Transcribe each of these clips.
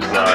hip uh, hop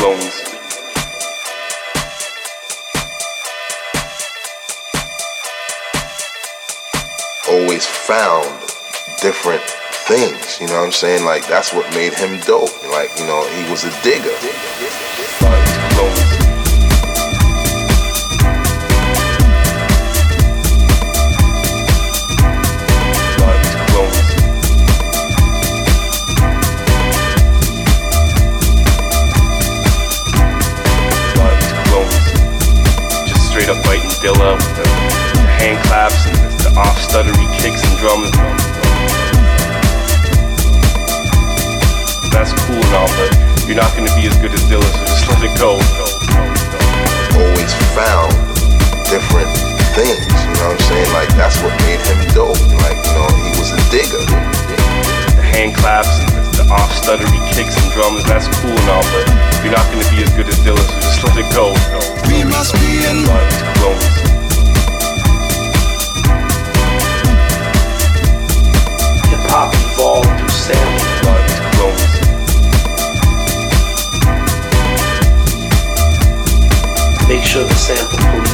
clones. Always found different things, you know what I'm saying? Like that's what made him dope. Like, you know, he was a digger. Clones. Dilla with the, the hand claps and the, the off stuttery kicks and drums. That's cool and all, but you're not gonna be as good as Dilla, so just let it go. Always found different things, you know what I'm saying? Like that's what made him dope. Like, you know, he was a digger. The hand claps and the, the off stuttery kicks and drums, that's cool and all, but you're not gonna be as good as Dilla, so just let it go. We must be in Clones. Make sure the sample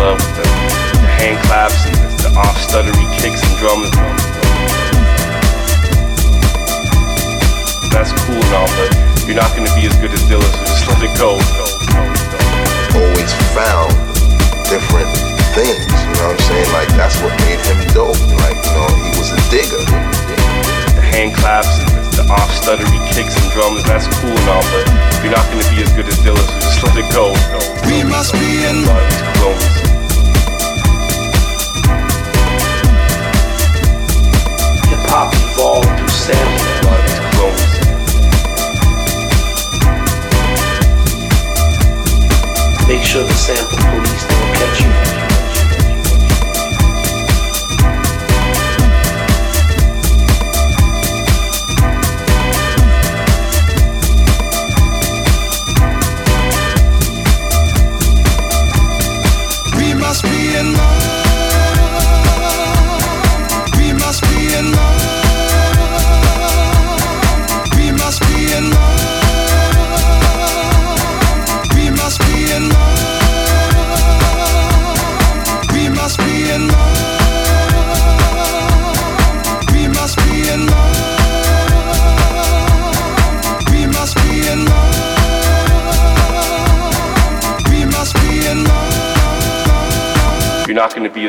biting Dilla with the, the hand claps and the, the off stuttery kicks and drums. That's cool and all, but you're not gonna be as good as Dilla, so just let it go. Always found different things, you know what I'm saying? Like that's what made him dope. Like, you know, he was a digger. The hand claps and the, the off stuttery kicks and drums, that's cool and all, but you're not gonna be as good as Dilla, so just let it go. We must be in Clones. Make sure the sample police don't catch you.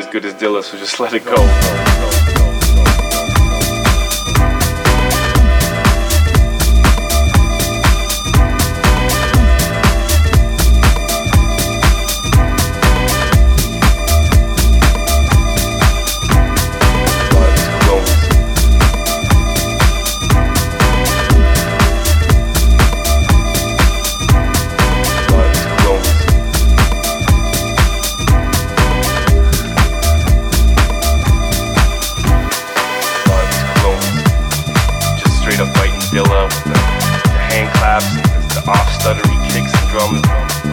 As good as Dilla, so just let it go. Off stuttery kicks and drums.